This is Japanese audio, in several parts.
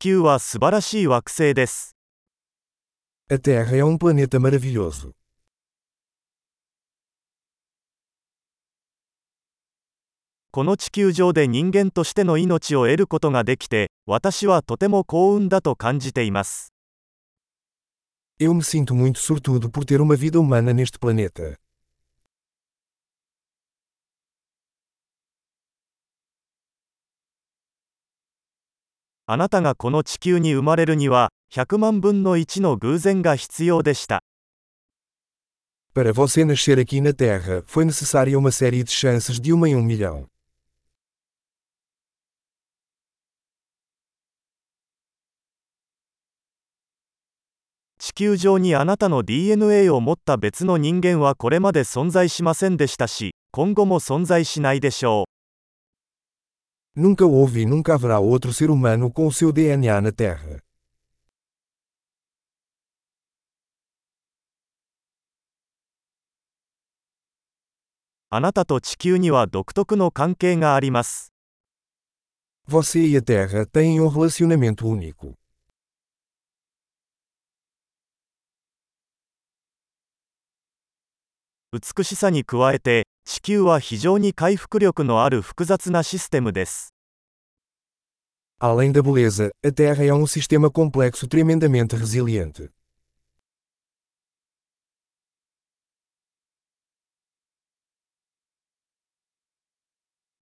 球は素晴らしい惑星です。A Terra é um planeta maravilhoso. この地球上で人間としての命を得ることができて、私はとても幸運だと感じています。Eu me sinto muito sortudo por ter uma vida humana neste planeta. あなたがこの地球に生まれるには、100万分の1の偶然が必要でした。Para você nascer aqui na Terra, foi necessária uma série de chances de uma em um milhão. 地球上にあなたの DNA を持った別の人間はこれまで存在しませんでしたし、今後も存在しないでしょう。Nunca houve e nunca haverá outro ser humano com o seu DNA na Terra. あなたと地球には独特の関係があります。 Você e a Terra têm um relacionamento único. 美しさに加えて、 地球は非常に回復力のある複雑なシステムです。Além da beleza, a Terra é um sistema complexo tremendamente resiliente.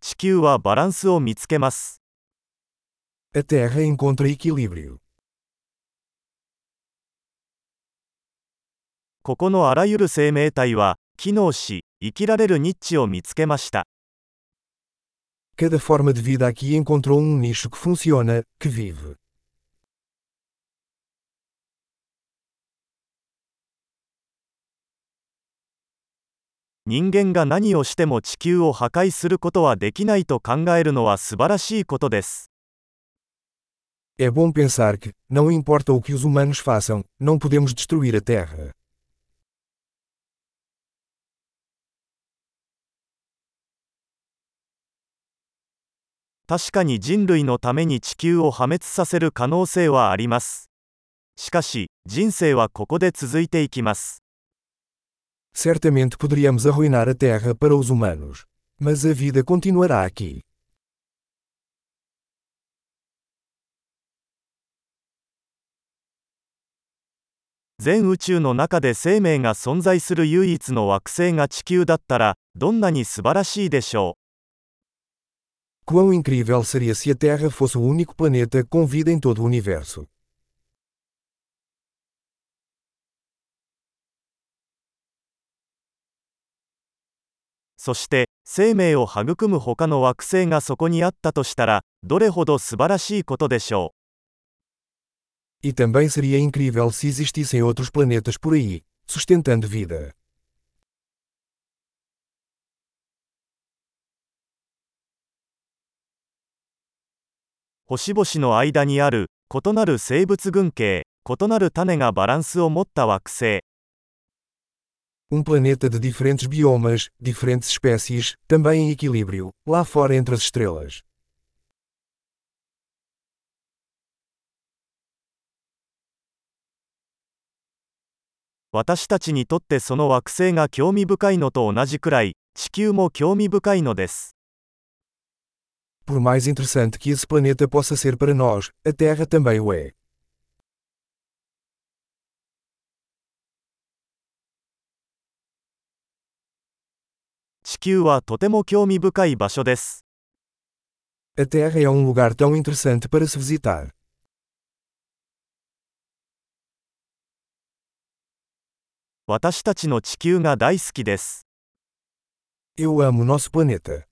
地球はバランスを見つけます。A Terra encontra equilíbrio. ここのあらゆる生命体は、機能し、生きられるニッチを見つけました。Cada forma de vida aqui encontrou um nicho que funciona, que vive. 人間が何をしても地球を破壊することはできないと考えるのは素晴らしいことです。É bom pensar que, não importa o que os humanos façam, não podemos destruir a Terra. 確かに人類のために地球を破滅させる可能性はあります。しかし、人生はここで続いていきます。Certamente poderíamos arruinar a Terra para os humanos. Mas a vida continuará aqui. 全宇宙の中で生命が存在する唯一の惑星が地球だったら、どんなに素晴らしいでしょう？Quão incrível seria se a Terra fosse o único planeta com vida em todo o universo. E também seria incrível se existissem outros planetas por aí, sustentando vida. 星々の間にある異なる生物群系、異なる種がバランスを持った惑星。Um planeta de diferentes biomas, diferentes espécies, também em equilíbrio, lá fora entre as estrelas. 私たちにとってその惑星が興味深いのと同じくらい、地球も興味深いのです。Por mais interessante que esse planeta possa ser para nós, a Terra também o é. 地球はとても興味深い場所です。A Terra é um lugar tão interessante para se visitar. 私たちの地球が大好きです。Eu amo nosso planeta.